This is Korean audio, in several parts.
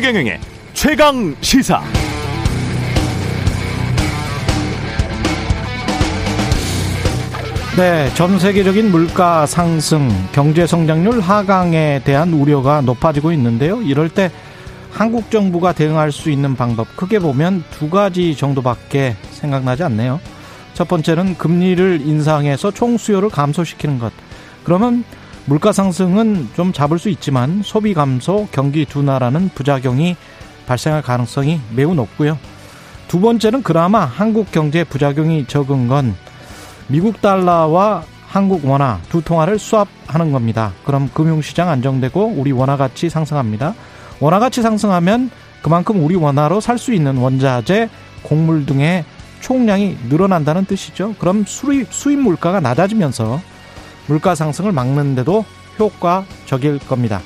최경영의 최강 시사. 네, 전 세계적인 물가 상승, 경제 성장률 하강에 대한 우려가 높아지고 있는데요. 이럴 때 한국 정부가 대응할 수 있는 방법 크게 보면 두 가지 정도밖에 생각나지 않네요. 첫 번째는 금리를 인상해서 총 수요를 감소시키는 것. 그러면 물가 상승은 좀 잡을 수 있지만 소비 감소, 경기 둔화라는 부작용이 발생할 가능성이 매우 높고요. 두 번째는 그나마 한국 경제 부작용이 적은 건 미국 달러와 한국 원화 두 통화를 수합하는 겁니다. 그럼 금융시장 안정되고 우리 원화 가치 상승합니다. 원화 가치 상승하면 그만큼 우리 원화로 살 수 있는 원자재, 곡물 등의 총량이 늘어난다는 뜻이죠. 그럼 수입, 수입 물가가 낮아지면서 물가 상승을 막는데도 효과적일 겁니다.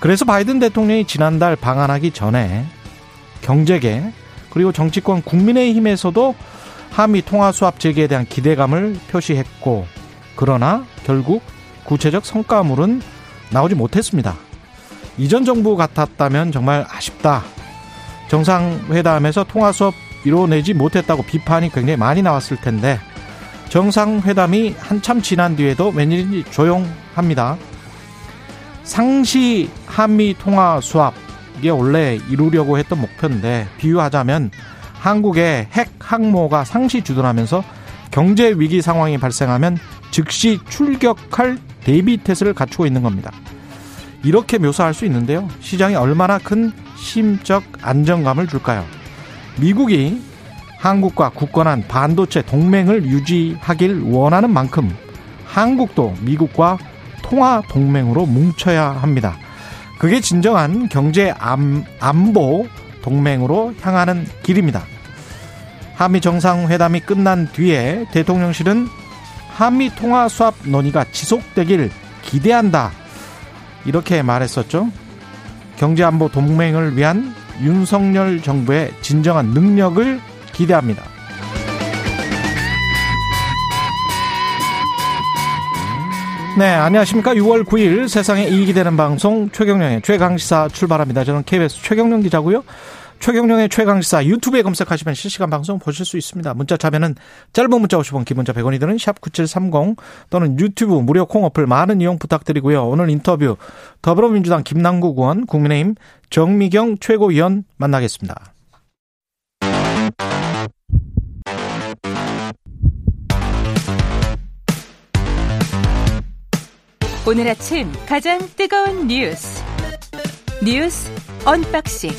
그래서 바이든 대통령이 지난달 방한하기 전에 경제계 그리고 정치권 국민의힘에서도 한미 통화 수합 재개에 대한 기대감을 표시했고 그러나 결국 구체적 성과물은 나오지 못했습니다. 이전 정부 같았다면 정말 아쉽다. 정상회담에서 통화 수업 이뤄내지 못했다고 비판이 굉장히 많이 나왔을 텐데 정상회담이 한참 지난 뒤에도 웬일인지 조용합니다. 상시 한미 통화 수합 이게 원래 이루려고 했던 목표인데 비유하자면 한국의 핵 항모가 상시 주둔하면서 경제 위기 상황이 발생하면 즉시 출격할 대비 태세를 갖추고 있는 겁니다. 이렇게 묘사할 수 있는데요. 시장이 얼마나 큰 심적 안정감을 줄까요? 미국이 한국과 굳건한 반도체 동맹을 유지하길 원하는 만큼 한국도 미국과 통화 동맹으로 뭉쳐야 합니다. 그게 진정한 경제 안보 동맹으로 향하는 길입니다. 한미 정상회담이 끝난 뒤에 대통령실은 한미 통화 수합 논의가 지속되길 기대한다. 이렇게 말했었죠. 경제안보 동맹을 위한 윤석열 정부의 진정한 능력을 기대합니다. 네, 안녕하십니까. 6월 9일 세상에 이익이 되는 방송 최경령의 최강시사 출발합니다. 저는 KBS 최경령 기자고요. 최경령의 최강시사 유튜브에 검색하시면 실시간 방송 보실 수 있습니다. 문자 참여는 짧은 문자 50원, 긴 문자 100원이 드는 샵 9730 또는 유튜브 무료 콩 어플 많은 이용 부탁드리고요. 오늘 인터뷰 더불어민주당 김남국 의원, 국민의힘 정미경 최고위원 만나겠습니다. 오늘 아침 가장 뜨거운 뉴스 뉴스 언박싱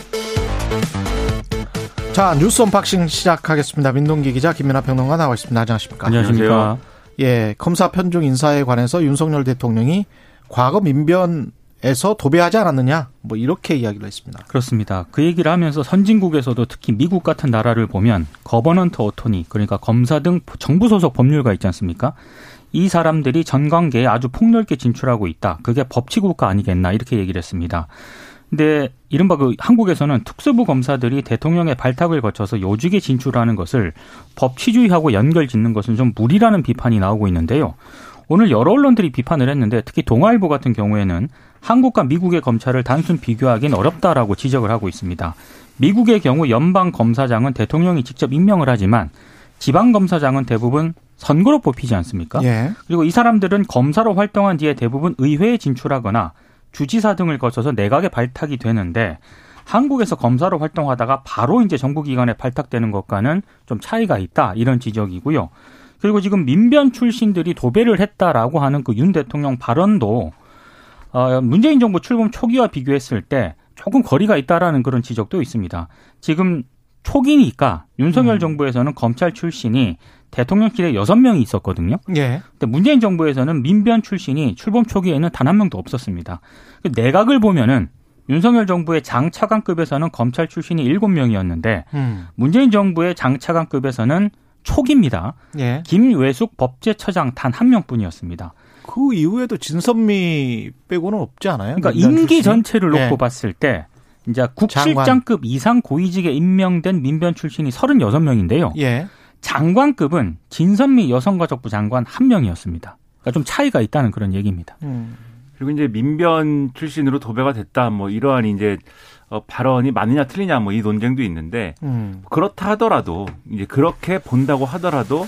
자 뉴스 unboxing 시작하겠습니다. 민동기 기자 김민아 평론가 나와 있습니다. 안녕하십니까? 안녕하십니까? 예, 검사 편중 인사에 관해서 윤석열 대통령이 과거 민변에서 도배하지 않았느냐 뭐 이렇게 이야기를 했습니다. 그렇습니다. 그 얘기를 하면서 선진국에서도 특히 미국 같은 나라를 보면 거버넌트 어토니 그러니까 검사 등 정부 소속 법률가 있지 않습니까? 이 사람들이 전 관계에 아주 폭넓게 진출하고 있다. 그게 법치 국가 아니겠나 이렇게 얘기를 했습니다. 근데 이른바 그 한국에서는 특수부 검사들이 대통령의 발탁을 거쳐서 요직에 진출하는 것을 법치주의하고 연결 짓는 것은 좀 무리라는 비판이 나오고 있는데요. 오늘 여러 언론들이 비판을 했는데 특히 동아일보 같은 경우에는 한국과 미국의 검찰을 단순 비교하기는 어렵다라고 지적을 하고 있습니다. 미국의 경우 연방 검사장은 대통령이 직접 임명을 하지만 지방 검사장은 대부분 선거로 뽑히지 않습니까? 예. 그리고 이 사람들은 검사로 활동한 뒤에 대부분 의회에 진출하거나 주지사 등을 거쳐서 내각에 발탁이 되는데 한국에서 검사로 활동하다가 바로 이제 정부기관에 발탁되는 것과는 좀 차이가 있다 이런 지적이고요. 그리고 지금 민변 출신들이 도배를 했다라고 하는 그 윤 대통령 발언도 어, 문재인 정부 출범 초기와 비교했을 때 조금 거리가 있다라는 그런 지적도 있습니다. 지금 초기니까 윤석열 음. 정부에서는 검찰 출신이 대통령실에 여섯 명이 있었거든요. 예. 근데 문재인 정부에서는 민변 출신이 출범 초기에는 단 한 명도 없었습니다. 그 내각을 보면은 윤석열 정부의 장차관급에서는 검찰 출신이 일곱 명이었는데 음. 문재인 정부의 장차관급에서는 초기입니다. 예. 김외숙 법제처장 단 한 명뿐이었습니다. 그 이후에도 진선미 빼고는 없지 않아요? 그러니까 임기 출신이? 전체를 놓고 예. 봤을 때 이제 국실장급 이상 고위직에 임명된 민변 출신이 36명인데요. 예. 장관급은 진선미 여성가족부 장관 한 명이었습니다. 그러니까 좀 차이가 있다는 그런 얘기입니다. 음. 그리고 이제 민변 출신으로 도배가 됐다. 뭐 이러한 이제 어, 발언이 맞느냐 틀리냐 뭐 이 논쟁도 있는데 음. 그렇다 하더라도 이제 그렇게 본다고 하더라도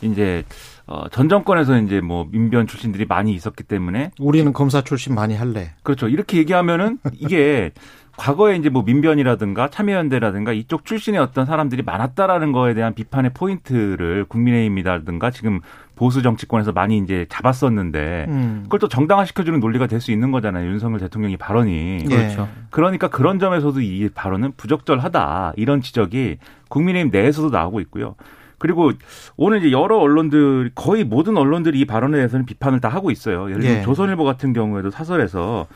이제 어, 전 정권에서 이제 뭐 민변 출신들이 많이 있었기 때문에 우리는 검사 출신 많이 할래. 그렇죠. 이렇게 얘기하면은 이게 과거에 이제 뭐 민변이라든가 참여연대라든가 이쪽 출신의 어떤 사람들이 많았다라는 거에 대한 비판의 포인트를 국민의힘이라든가 지금 보수 정치권에서 많이 이제 잡았었는데 음. 그걸 또 정당화시켜주는 논리가 될 수 있는 거잖아요. 윤석열 대통령이 발언이. 예. 그렇죠. 그러니까 그런 점에서도 이 발언은 부적절하다. 이런 지적이 국민의힘 내에서도 나오고 있고요. 그리고 오늘 이제 여러 언론들 거의 모든 언론들이 이 발언에 대해서는 비판을 다 하고 있어요. 예를 들면 예. 조선일보 같은 경우에도 사설에서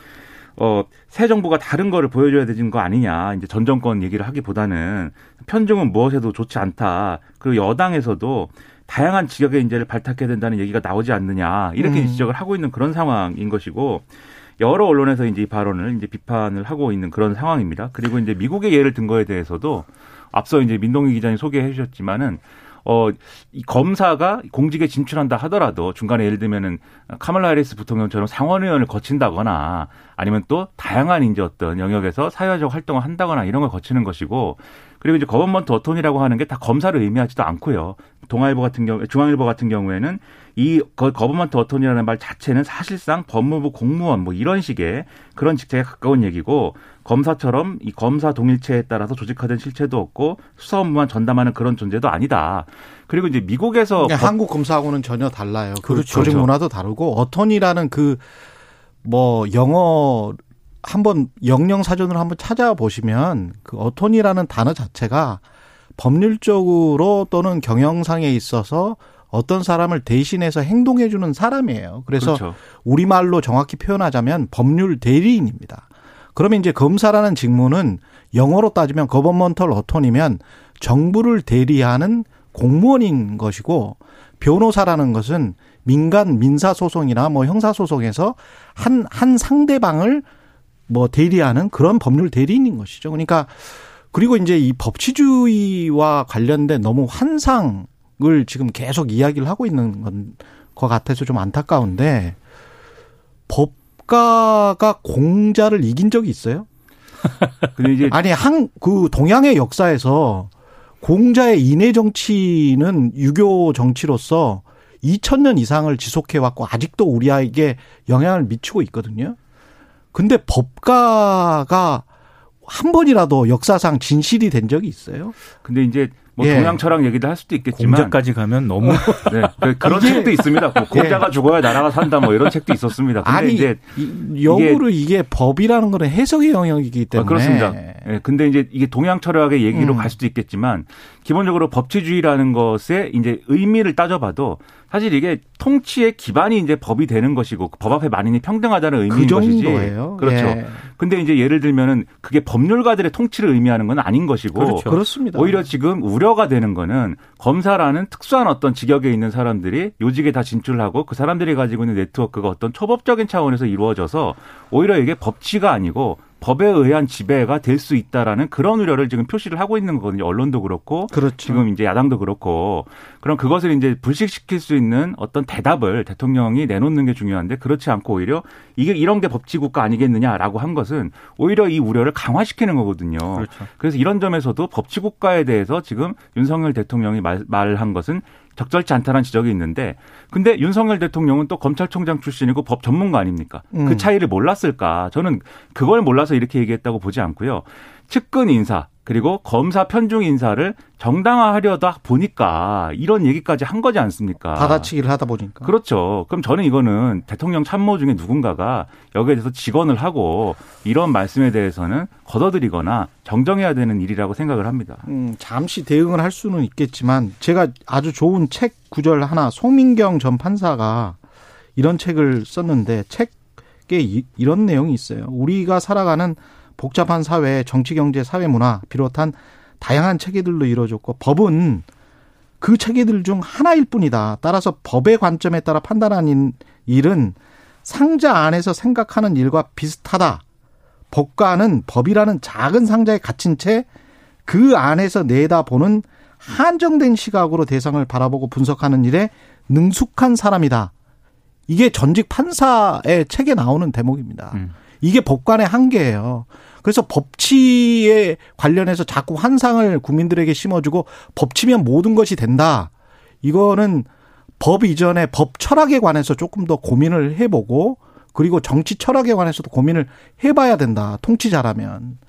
어, 새 정부가 다른 거를 보여줘야 되는 거 아니냐. 이제 전 정권 얘기를 하기보다는 편중은 무엇에도 좋지 않다. 그리고 여당에서도 다양한 지역의 인재를 발탁해야 된다는 얘기가 나오지 않느냐. 이렇게 음. 지적을 하고 있는 그런 상황인 것이고 여러 언론에서 이제 이 발언을 이제 비판을 하고 있는 그런 상황입니다. 그리고 이제 미국의 예를 든 거에 대해서도 앞서 이제 민동희 기자님 소개해 주셨지만은 어, 이 검사가 공직에 진출한다 하더라도 중간에 예를 들면은 카말라 하리스 부통령처럼 상원의원을 거친다거나 아니면 또 다양한 이제 어떤 영역에서 사회적 활동을 한다거나 이런 걸 거치는 것이고 그리고 이제 government attorney라고 하는 게 다 검사를 의미하지도 않고요. 동아일보 같은 경우, 중앙일보 같은 경우에는 이 government attorney라는 말 자체는 사실상 법무부 공무원 뭐 이런 식의 그런 직책에 가까운 얘기고 검사처럼 이 검사 동일체에 따라서 조직화된 실체도 없고 수사 업무만 전담하는 그런 존재도 아니다. 그리고 이제 미국에서 그러니까 한국 검사하고는 전혀 달라요. 그 그렇죠. 조직 문화도 다르고 attorney라는 그 뭐 영어 한번 영영 사전으로 한번 찾아보시면 그 어톤이라는 단어 자체가 법률적으로 또는 경영상에 있어서 어떤 사람을 대신해서 행동해 주는 사람이에요. 그래서 그렇죠. 우리말로 정확히 표현하자면 법률 대리인입니다. 그러면 이제 검사라는 직무는 영어로 따지면 거버먼털 어톤이면 정부를 대리하는 공무원인 것이고 변호사라는 것은 민간 민사 소송이나 뭐 형사 소송에서 한 한 상대방을 뭐 대리하는 그런 법률 대리인인 것이죠. 그러니까 그리고 이제 이 법치주의와 관련된 너무 환상을 지금 계속 이야기를 하고 있는 건 것 같아서 좀 안타까운데 법가가 공자를 이긴 적이 있어요? 근데 이제 아니 한 그 동양의 역사에서 공자의 인해 정치는 유교 정치로서 2000년 이상을 지속해 왔고 아직도 우리에게 영향을 미치고 있거든요. 근데 법가가 한 번이라도 역사상 진실이 된 적이 있어요? 근데 이제 뭐 예. 동양 철학 얘기도 할 수도 있겠지만 공자까지 가면 너무 네, 그 그런 책도 있습니다. 뭐 공자가 예. 죽어야 나라가 산다 뭐 이런 책도 있었습니다. 근데 아니 이제 역으로 이게, 이게, 법이라는 거는 해석의 영역이기 때문에 아, 그렇습니다. 예, 근데 이제 이게 동양 철학의 얘기로 음. 갈 수도 있겠지만 기본적으로 법치주의라는 것에 이제 의미를 따져봐도 사실 이게 통치의 기반이 이제 법이 되는 것이고 그법 앞에 만인이 평등하다는 의미인 그 것이지. 그렇죠. 예. 근데 이제 예를 들면은 그게 법률가들의 통치를 의미하는 건 아닌 것이고 그렇죠. 그렇습니다. 오히려 지금 우려가 되는 거는 검사라는 특수한 어떤 직역에 있는 사람들이 요직에 다 진출하고 그 사람들이 가지고 있는 네트워크가 어떤 초법적인 차원에서 이루어져서 오히려 이게 법치가 아니고 법에 의한 지배가 될 수 있다라는 그런 우려를 지금 표시를 하고 있는 거거든요. 언론도 그렇고 그렇죠. 지금 이제 야당도 그렇고 그럼 그것을 이제 불식시킬 수 있는 어떤 대답을 대통령이 내놓는 게 중요한데 그렇지 않고 오히려 이게 이런 게 법치국가 아니겠느냐라고 한 것은 오히려 이 우려를 강화시키는 거거든요. 그렇죠. 그래서 이런 점에서도 법치국가에 대해서 지금 윤석열 대통령이 말, 말한 것은 적절치 않다는 지적이 있는데 근데 윤석열 대통령은 또 검찰총장 출신이고 법 전문가 아닙니까? 그 음. 그 차이를 몰랐을까? 저는 그걸 몰라서 이렇게 얘기했다고 보지 않고요. 측근 인사 그리고 검사 편중 인사를 정당화하려다 보니까 이런 얘기까지 한 거지 않습니까? 받아치기를 하다 보니까. 그렇죠. 그럼 저는 이거는 대통령 참모 중에 누군가가 여기에 대해서 직언을 하고 이런 말씀에 대해서는 걷어들이거나 정정해야 되는 일이라고 생각을 합니다. 음, 잠시 대응을 할 수는 있겠지만 제가 아주 좋은 책 구절 하나 송민경 전 판사가 이런 책을 썼는데 책에 이런 내용이 있어요. 우리가 살아가는 복잡한 사회, 정치, 경제, 사회 문화 비롯한 다양한 체계들로 이루어졌고 법은 그 체계들 중 하나일 뿐이다. 따라서 법의 관점에 따라 판단하는 일은 상자 안에서 생각하는 일과 비슷하다. 법과는 법이라는 작은 상자에 갇힌 채 그 안에서 내다보는 한정된 시각으로 대상을 바라보고 분석하는 일에 능숙한 사람이다. 이게 전직 판사의 책에 나오는 대목입니다. 음. 이게 법관의 한계예요. 그래서 법치에 관련해서 자꾸 환상을 국민들에게 심어주고 법치면 모든 것이 된다. 이거는 법 이전에 법 철학에 관해서 조금 더 고민을 해보고 그리고 정치 철학에 관해서도 고민을 해봐야 된다. 통치자라면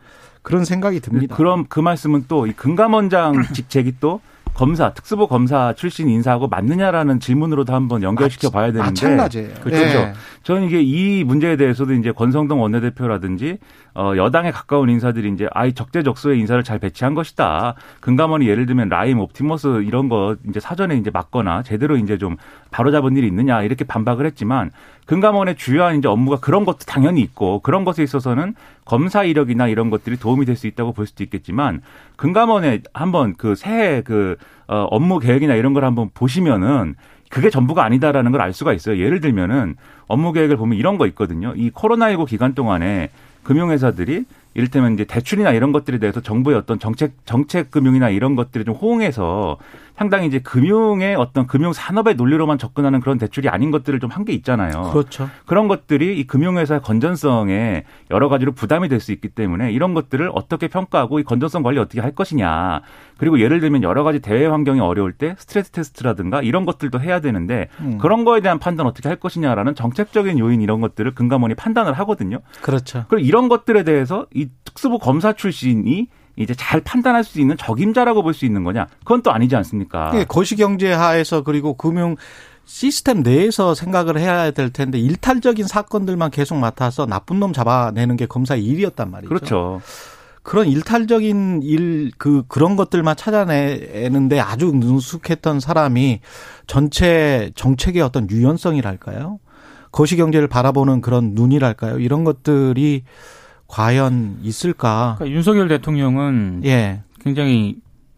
그런 생각이 듭니다. 그럼 그 말씀은 또 이 금감원장 직책이 또 검사 특수부 검사 출신 인사하고 맞느냐라는 질문으로도 한번 연결시켜 봐야 되는데 마찬가지예요. 그렇죠. 예. 저는 이게 이 문제에 대해서도 이제 권성동 원내대표라든지 어 여당에 가까운 인사들이 이제 아이 적재적소에 인사를 잘 배치한 것이다. 금감원이 예를 들면 라임 옵티머스 이런 거 이제 사전에 이제 맞거나 제대로 이제 좀 바로잡은 일이 있느냐 이렇게 반박을 했지만 금감원의 주요한 이제 업무가 그런 것도 당연히 있고 그런 것에 있어서는 검사 이력이나 이런 것들이 도움이 될 수 있다고 볼 수도 있겠지만 금감원에 한번 그 새해 그 어, 업무 계획이나 이런 걸 한번 보시면은 그게 전부가 아니다라는 걸 알 수가 있어요. 예를 들면은 업무 계획을 보면 이런 거 있거든요. 이 코로나19 기간 동안에 금융회사들이 이를테면 이제 대출이나 이런 것들에 대해서 정부의 어떤 정책 정책 금융이나 이런 것들을 좀 호응해서 상당히 이제 금융의 어떤 금융 산업의 논리로만 접근하는 그런 대출이 아닌 것들을 좀 한 게 있잖아요. 그렇죠. 그런 것들이 이 금융회사의 건전성에 여러 가지로 부담이 될 수 있기 때문에 이런 것들을 어떻게 평가하고 이 건전성 관리 어떻게 할 것이냐. 그리고 예를 들면 여러 가지 대외 환경이 어려울 때 스트레스 테스트라든가 이런 것들도 해야 되는데 음. 그런 거에 대한 판단 어떻게 할 것이냐라는 정책적인 요인 이런 것들을 금감원이 판단을 하거든요. 그렇죠. 그리고 이런 것들에 대해서 이 특수부 검사 출신이 이제 잘 판단할 수 있는 적임자라고 볼 수 있는 거냐? 그건 또 아니지 않습니까? 예, 거시경제 하에서 그리고 금융 시스템 내에서 생각을 해야 될 텐데 일탈적인 사건들만 계속 맡아서 나쁜 놈 잡아내는 게 검사의 일이었단 말이죠. 그렇죠. 그런 일탈적인 일, 그, 그런 것들만 찾아내는데 아주 능숙했던 사람이 전체 정책의 어떤 유연성이랄까요? 거시경제를 바라보는 그런 눈이랄까요? 이런 것들이 과연 있을까? 그러니까 윤석열 대통령은 예. 굉장히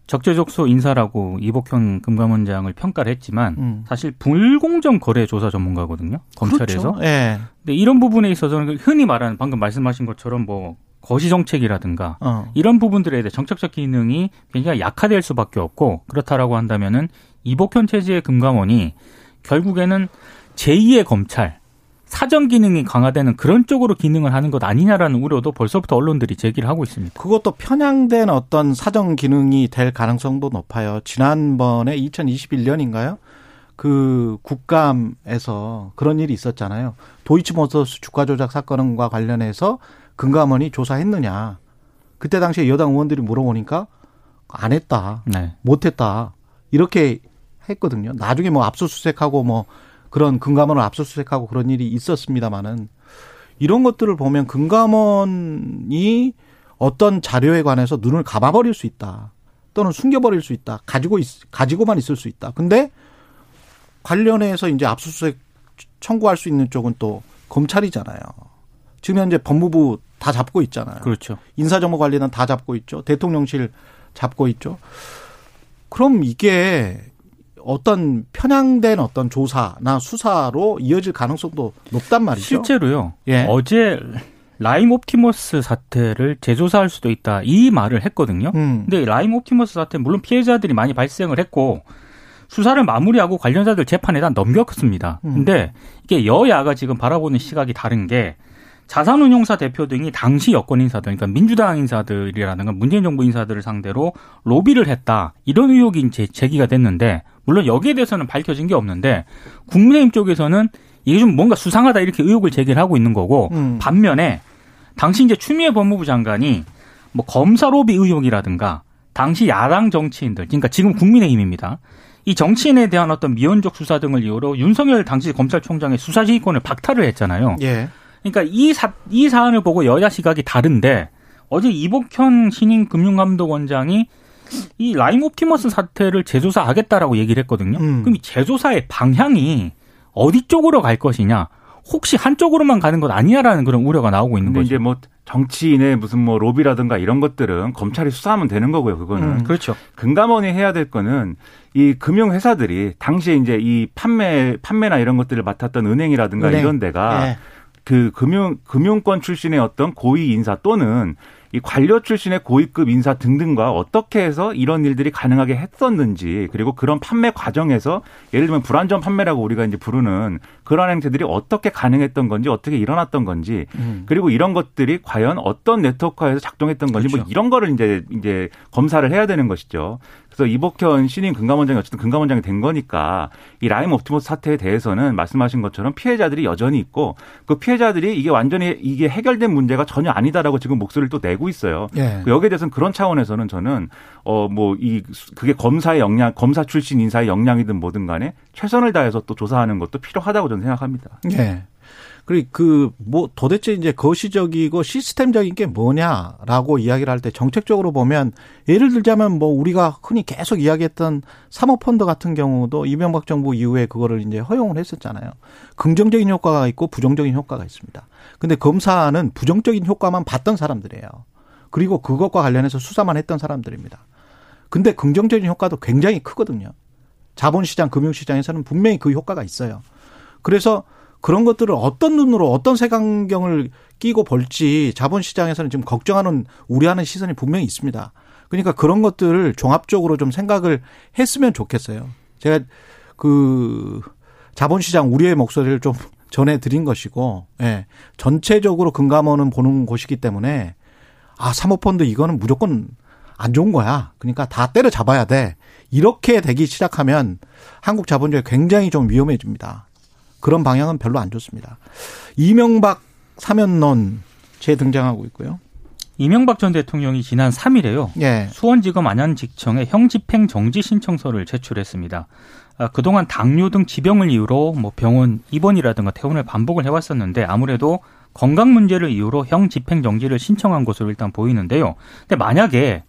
적재적소 인사라고 이복형 금감원장을 평가를 했지만 음. 사실 불공정 거래 조사 전문가거든요. 검찰에서. 그렇죠. 예. 근데 이런 부분에 있어서는 흔히 말하는 방금 말씀하신 것처럼 뭐 거시 정책이라든가 어. 이런 부분들에 대해 정책적 기능이 굉장히 약화될 수밖에 없고 그렇다라고 한다면은 이복현 체제의 금감원이 결국에는 제2의 검찰 사정 기능이 강화되는 그런 쪽으로 기능을 하는 것 아니냐라는 우려도 벌써부터 언론들이 제기를 하고 있습니다. 그것도 편향된 어떤 사정 기능이 될 가능성도 높아요. 지난번에 2021년인가요? 그 국감에서 그런 일이 있었잖아요. 도이치모터스 주가 조작 사건과 관련해서 금감원이 조사했느냐. 그때 당시에 여당 의원들이 물어보니까 안 했다. 네. 못 했다. 이렇게 했거든요. 나중에 뭐 압수수색하고 뭐 그런 금감원을 압수수색하고 그런 일이 있었습니다만은 이런 것들을 보면 금감원이 어떤 자료에 관해서 눈을 감아버릴 수 있다. 또는 숨겨버릴 수 있다. 가지고 있, 가지고만 있을 수 있다. 근데 관련해서 이제 압수수색 청구할 수 있는 쪽은 또 검찰이잖아요. 지금 현재 법무부 다 잡고 있잖아요. 그렇죠. 인사정보관리단 다 잡고 있죠. 대통령실 잡고 있죠. 그럼 이게 어떤 편향된 어떤 조사나 수사로 이어질 가능성도 높단 말이죠. 실제로요. 예. 어제 라임 옵티머스 사태를 재조사할 수도 있다 이 말을 했거든요. 음. 근데 라임 옵티머스 사태 물론 피해자들이 많이 발생을 했고 수사를 마무리하고 관련자들 재판에다 넘겼습니다. 음. 근데 이게 여야가 지금 바라보는 시각이 다른 게 자산운용사 대표 등이 당시 여권 인사들, 그러니까 민주당 인사들이라든가 문재인 정부 인사들을 상대로 로비를 했다 이런 의혹이 이제 제기가 됐는데 물론 여기에 대해서는 밝혀진 게 없는데 국민의힘 쪽에서는 이게 좀 뭔가 수상하다 이렇게 의혹을 제기를 하고 있는 거고 음. 반면에 당시 이제 추미애 법무부 장관이 뭐 검사 로비 의혹이라든가 당시 야당 정치인들, 그러니까 지금 국민의힘입니다. 이 정치인에 대한 어떤 미온적 수사 등을 이유로 윤석열 당시 검찰총장의 수사 지휘권을 박탈을 했잖아요. 예. 그러니까 이 사, 이 사안을 보고 여야 시각이 다른데 어제 이복현 신임 금융감독원장이 이 라임 옵티머스 사태를 재조사하겠다라고 얘기를 했거든요. 음. 그럼 이 재조사의 방향이 어디 쪽으로 갈 것이냐? 혹시 한쪽으로만 가는 것 아니냐라는 그런 우려가 나오고 있는 거죠. 이제 뭐 정치인의 무슨 뭐 로비라든가 이런 것들은 검찰이 수사하면 되는 거고요. 그거는 음. 그렇죠. 금감원이 해야 될 거는 이 금융 회사들이 당시에 이제 이 판매 판매나 이런 것들을 맡았던 은행이라든가 은행. 이런 데가 예. 그 금융 금융권 출신의 어떤 고위 인사 또는 이 관료 출신의 고위급 인사 등등과 어떻게 해서 이런 일들이 가능하게 했었는지 그리고 그런 판매 과정에서 예를 들면 불안전 판매라고 우리가 이제 부르는 그런 행태들이 어떻게 가능했던 건지 어떻게 일어났던 건지 음. 그리고 이런 것들이 과연 어떤 네트워크에서 작동했던 건지 뭐 그렇죠. 뭐 이런 거를 이제 이제 검사를 해야 되는 것이죠. 그래서 이복현 신임 금감원장이 어쨌든 금감원장이 된 거니까 이 라임 옵티머스 사태에 대해서는 말씀하신 것처럼 피해자들이 여전히 있고 그 피해자들이 이게 완전히 이게 해결된 문제가 전혀 아니다라고 지금 목소리를 또 내고 있어요. 예. 그 여기에 대해서는 그런 차원에서는 저는 어 뭐 이 그게 검사의 역량, 검사 출신 인사의 역량이든 뭐든 간에 최선을 다해서 또 조사하는 것도 필요하다고 저는 생각합니다. 예. 그리고 그 뭐 도대체 이제 거시적이고 시스템적인 게 뭐냐라고 이야기를 할 때 정책적으로 보면 예를 들자면 뭐 우리가 흔히 계속 이야기했던 사모펀드 같은 경우도 이명박 정부 이후에 그거를 이제 허용을 했었잖아요. 긍정적인 효과가 있고 부정적인 효과가 있습니다. 근데 검사는 부정적인 효과만 봤던 사람들이에요. 그리고 그것과 관련해서 수사만 했던 사람들입니다. 근데 긍정적인 효과도 굉장히 크거든요. 자본시장, 금융시장에서는 분명히 그 효과가 있어요. 그래서 그런 것들을 어떤 눈으로 어떤 색안경을 끼고 볼지 자본시장에서는 지금 걱정하는 우려하는 시선이 분명히 있습니다. 그러니까 그런 것들을 종합적으로 좀 생각을 했으면 좋겠어요. 제가 그 자본시장 우려의 목소리를 좀 전해드린 것이고, 예. 전체적으로 금감원은 보는 곳이기 때문에 아 사모펀드 이거는 무조건 안 좋은 거야. 그러니까 다 때려잡아야 돼. 이렇게 되기 시작하면 한국 자본주의 굉장히 좀 위험해집니다. 그런 방향은 별로 안 좋습니다. 이명박 사면론 재등장하고 있고요. 이명박 전 대통령이 지난 3일에요. 예. 수원지검 안양직청에 형집행 정지 신청서를 제출했습니다. 아, 그동안 당뇨 등 지병을 이유로 뭐 병원 입원이라든가 퇴원을 반복을 해왔었는데 아무래도 건강 문제를 이유로 형 집행 정지를 신청한 것으로 일단 보이는데요. 근데 만약에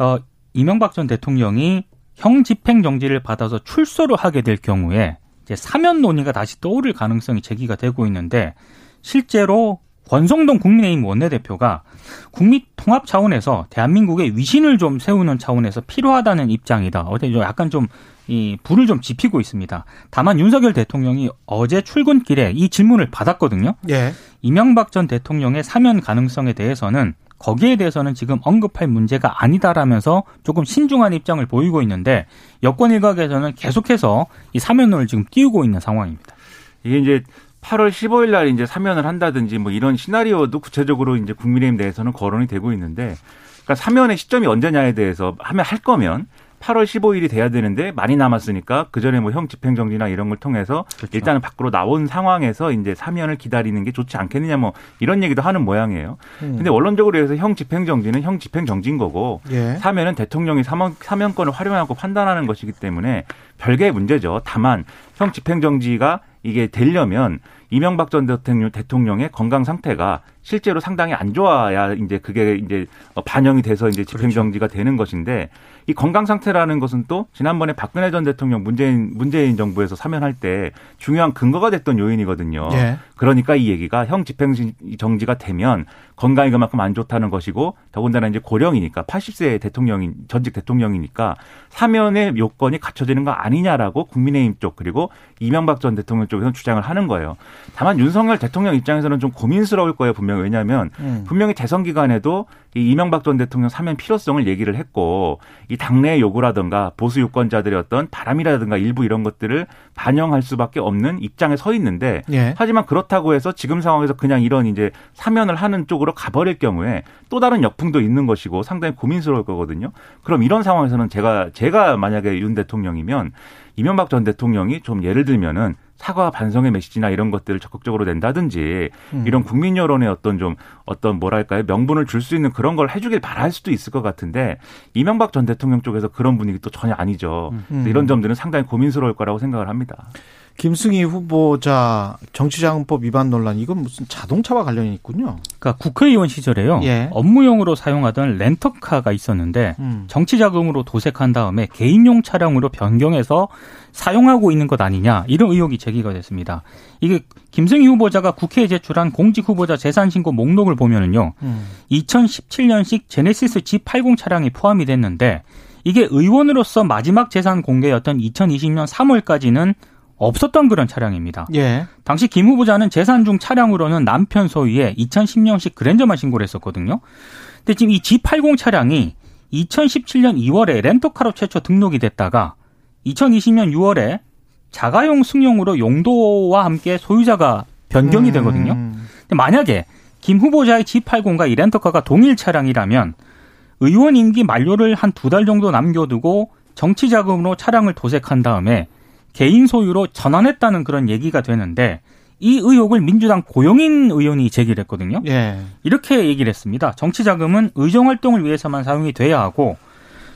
어 이명박 전 대통령이 형 집행 정지를 받아서 출소를 하게 될 경우에 이제 사면 논의가 다시 떠오를 가능성이 제기가 되고 있는데 실제로 권성동 국민의힘 원내대표가 국민 통합 차원에서 대한민국의 위신을 좀 세우는 차원에서 필요하다는 입장이다. 어제 약간 좀 이 불을 좀 지피고 있습니다. 다만 윤석열 대통령이 어제 출근길에 이 질문을 받았거든요. 예. 이명박 전 대통령의 사면 가능성에 대해서는 거기에 대해서는 지금 언급할 문제가 아니다라면서 조금 신중한 입장을 보이고 있는데 여권 일각에서는 계속해서 이 사면론을 지금 띄우고 있는 상황입니다. 이게 이제 8월 15일 날 이제 사면을 한다든지 뭐 이런 시나리오도 구체적으로 이제 국민의힘 내에서는 거론이 되고 있는데 그러니까 사면의 시점이 언제냐에 대해서 하면 할 거면 8월 15일이 돼야 되는데 많이 남았으니까 그 전에 뭐 형 집행정지나 이런 걸 통해서 그렇죠. 일단은 밖으로 나온 상황에서 이제 사면을 기다리는 게 좋지 않겠느냐 뭐 이런 얘기도 하는 모양이에요. 음. 근데 원론적으로 해서 형 집행정지는 형 집행정지인 거고 예. 사면은 대통령이 사면, 사면권을 활용하고 판단하는 것이기 때문에 별개의 문제죠. 다만 형 집행정지가 이게 되려면 이명박 전 대통령의 건강 상태가 실제로 상당히 안 좋아야 이제 그게 이제 반영이 돼서 이제 집행정지가 그렇죠. 되는 것인데 이 건강 상태라는 것은 또 지난번에 박근혜 전 대통령 문재인 문재인 정부에서 사면할 때 중요한 근거가 됐던 요인이거든요. 예. 그러니까 이 얘기가 형 집행 정지가 되면 건강이 그만큼 안 좋다는 것이고 더군다나 이제 고령이니까 80세 대통령인 전직 대통령이니까 사면의 요건이 갖춰지는 거 아니냐라고 국민의힘 쪽 그리고 이명박 전 대통령 쪽에서는 주장을 하는 거예요. 다만 윤석열 대통령 입장에서는 좀 고민스러울 거예요 분명히 왜냐하면 음. 분명히 재선 기간에도 이 이명박 전 대통령 사면 필요성을 얘기를 했고 이 당내 요구라든가 보수 유권자들의 어떤 바람이라든가 일부 이런 것들을 반영할 수밖에 없는 입장에 서 있는데 예. 하지만 그렇다고 해서 지금 상황에서 그냥 이런 이제 사면을 하는 쪽으로 가버릴 경우에 또 다른 역풍도 있는 것이고 상당히 고민스러울 거거든요. 그럼 이런 상황에서는 제가 제가 만약에 윤 대통령이면 이명박 전 대통령이 좀 예를 들면은 사과 반성의 메시지나 이런 것들을 적극적으로 낸다든지 음. 이런 국민 여론의 어떤 좀 어떤 뭐랄까요 명분을 줄 수 있는 그런 걸 해주길 바랄 수도 있을 것 같은데 이명박 전 대통령 쪽에서 그런 분위기 또 전혀 아니죠. 음. 이런 점들은 상당히 고민스러울 거라고 생각을 합니다. 김승희 후보자 정치자금법 위반 논란 이건 무슨 자동차와 관련이 있군요. 그러니까 국회의원 시절에요. 예. 업무용으로 사용하던 렌터카가 있었는데 음. 정치자금으로 도색한 다음에 개인용 차량으로 변경해서 사용하고 있는 것 아니냐 이런 의혹이 제기가 됐습니다. 이게 김승희 후보자가 국회에 제출한 공직 후보자 재산 신고 목록을 보면은요. 음. 2017년식 제네시스 G80 차량이 포함이 됐는데 이게 의원으로서 마지막 재산 공개였던 2020년 3월까지는 없었던 그런 차량입니다. 예. 당시 김 후보자는 재산 중 차량으로는 남편 소유의 2010년식 그랜저만 신고를 했었거든요. 근데 지금 이 G80 차량이 2017년 2월에 렌터카로 최초 등록이 됐다가 2020년 6월에 자가용 승용으로 용도와 함께 소유자가 변경이 되거든요. 음. 근데 만약에 김 후보자의 G80과 이 렌터카가 동일 차량이라면 의원 임기 만료를 한 두 달 정도 남겨두고 정치 자금으로 차량을 도색한 다음에 개인 소유로 전환했다는 그런 얘기가 되는데 이 의혹을 민주당 고영인 의원이 제기를 했거든요. 예. 이렇게 얘기를 했습니다. 정치 자금은 의정 활동을 위해서만 사용이 돼야 하고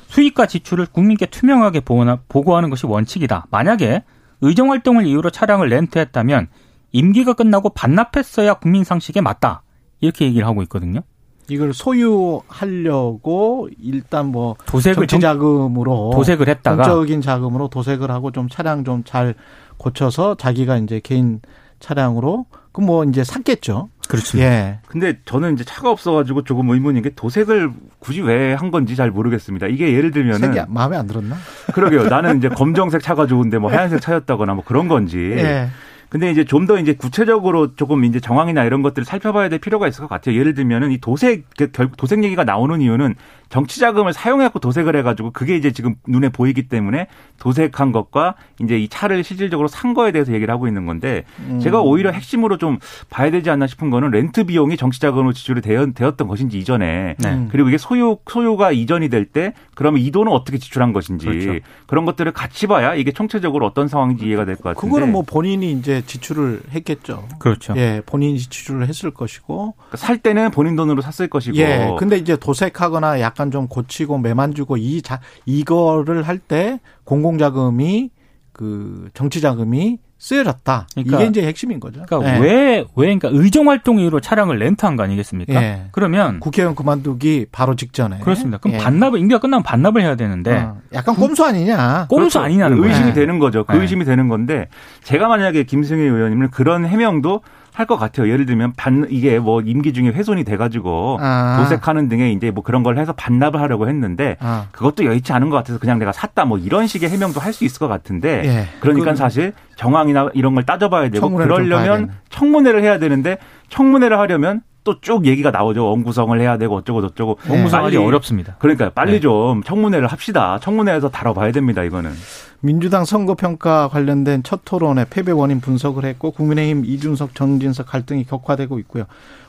수익과 지출을 국민께 투명하게 보고하는 것이 원칙이다. 만약에 의정 활동을 이유로 차량을 렌트했다면 임기가 끝나고 반납했어야 국민 상식에 맞다. 이렇게 얘기를 하고 있거든요. 이걸 소유하려고 일단 뭐 도색을 정치 자금으로 도색을 했다가 정적인 자금으로 도색을 하고 좀 차량 좀 잘 고쳐서 자기가 이제 개인 차량으로 그 뭐 이제 샀겠죠. 그렇습니다. 예. 근데 저는 이제 차가 없어가지고 조금 의문인 게 도색을 굳이 왜 한 건지 잘 모르겠습니다. 이게 예를 들면은 색이 마음에 안 들었나? 그러게요. 나는 이제 검정색 차가 좋은데 뭐 하얀색 차였다거나 뭐 그런 건지. 예. 근데 이제 좀 더 이제 구체적으로 조금 이제 정황이나 이런 것들을 살펴봐야 될 필요가 있을 것 같아요. 예를 들면은 이 도색 그 결국 도색 얘기가 나오는 이유는 정치 자금을 사용해갖고 도색을 해가지고 그게 이제 지금 눈에 보이기 때문에 도색한 것과 이제 이 차를 실질적으로 산 거에 대해서 얘기를 하고 있는 건데 음. 제가 오히려 핵심으로 좀 봐야 되지 않나 싶은 거는 렌트 비용이 정치 자금으로 지출이 되었던 것인지 이전에 네. 음. 그리고 이게 소유 소유가 이전이 될 때 그러면 이 돈은 어떻게 지출한 것인지 그렇죠. 그런 것들을 같이 봐야 이게 총체적으로 어떤 상황인지 이해가 될 것 같은데 그거는 뭐 본인이 이제 지출을 했겠죠. 그렇죠. 예, 본인이 지출을 했을 것이고. 그러니까 살 때는 본인 돈으로 샀을 것이고 예. 근데 이제 도색하거나 약간 좀 고치고 매만 주고 이 자, 이거를 할 때 공공자금이 그 정치자금이 쓰여졌다. 그러니까- 이게 이제 핵심인 거죠. 그러니까 예. 왜, 왜, 그러니까 의정 활동 이유로 차량을 렌트한 거 아니겠습니까? 예. 그러면 국회의원 그만두기 바로 직전에. 그렇습니다. 그럼 예. 반납을 임기가 끝나면 반납을 해야 되는데 어, 약간 꼼수 아니냐. 꼼수 아니냐는 거예요. 의심이 네. 되는 거죠. 그 네. 의심이 되는 건데 제가 만약에 김승희 의원님은 그런 해명도 할 것 같아요. 예를 들면 반 이게 뭐 임기 중에 훼손이 돼가지고 아. 도색하는 등의 이제 뭐 그런 걸 해서 반납을 하려고 했는데 아. 그것도 여의치 않은 것 같아서 그냥 내가 샀다 뭐 이런 식의 해명도 할 수 있을 것 같은데 예. 그러니까 사실 정황이나 이런 걸 따져봐야 되고 그러려면. 청문회를 해야 되는데 청문회를 하려면 또 쭉 얘기가 나오죠. 원구성을 해야 되고 어쩌고 저쩌고. 공무상하기 빨리- 어렵습니다. 그러니까 빨리 네. 좀 청문회를 합시다. 청문회에서 다뤄봐야 됩니다. 이거는. 민주당 선거평가 관련된 첫 토론에 패배 원인 분석을 했고 국민의힘 이준석 정진석 갈등이 격화되고 있고요.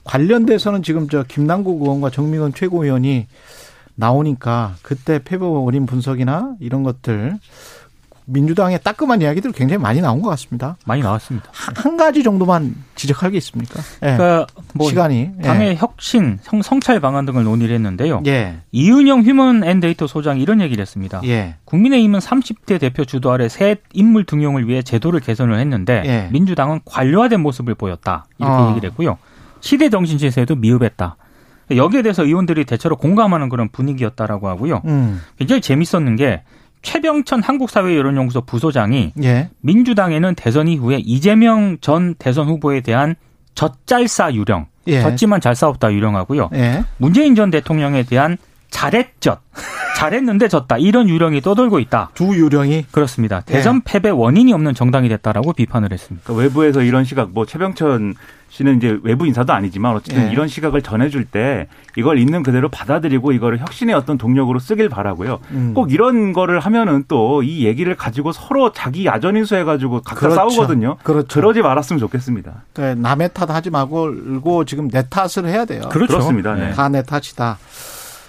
관련돼서는 지금 저 김남국 의원과 정미경 최고위원이 나오니까 그때 패배 원인 분석이나 이런 것들 민주당의 따끔한 이야기들 굉장히 많이 나온 것 같습니다. 많이 나왔습니다. 한, 한 가지 정도만 지적할 게 있습니까? 예. 그러니까 뭐 시간이 당의 혁신, 성, 성찰 방안 등을 논의를 했는데요. 예. 이은영 휴먼 앤 데이터 소장이 이런 얘기를 했습니다. 예. 국민의힘은 30대 대표 주도 아래 새 인물 등용을 위해 제도를 개선을 했는데 예. 민주당은 관료화된 모습을 보였다. 이렇게 어. 얘기를 했고요. 시대 정신 지세에도 미흡했다. 여기에 대해서 의원들이 대체로 공감하는 그런 분위기였다라고 하고요. 음. 굉장히 재밌었는 게 최병천 한국사회여론연구소 부소장이 예. 민주당에는 대선 이후에 이재명 전 대선 후보에 대한 젖잘싸 유령, 예. 졌지만 잘 싸웠다 유령하고요. 예. 문재인 전 대통령에 대한 잘했젓, 잘했는데 졌다 이런 유령이 떠돌고 있다. 두 유령이 그렇습니다. 예. 대선 패배 원인이 없는 정당이 됐다라고 비판을 했습니다. 그러니까 외부에서 이런 시각, 뭐 최병천 씨는 이제 외부 인사도 아니지만 어쨌든 예. 이런 시각을 전해줄 때 이걸 있는 그대로 받아들이고 이거를 혁신의 어떤 동력으로 쓰길 바라고요. 음. 꼭 이런 거를 하면은 또 이 얘기를 가지고 서로 자기 아전인수 해가지고 각자 그렇죠. 싸우거든요. 그렇죠. 그러지 말았으면 좋겠습니다. 네, 남의 탓 하지 말고 지금 내 탓을 해야 돼요. 그렇죠. 그렇습니다. 네. 다 내 탓이다.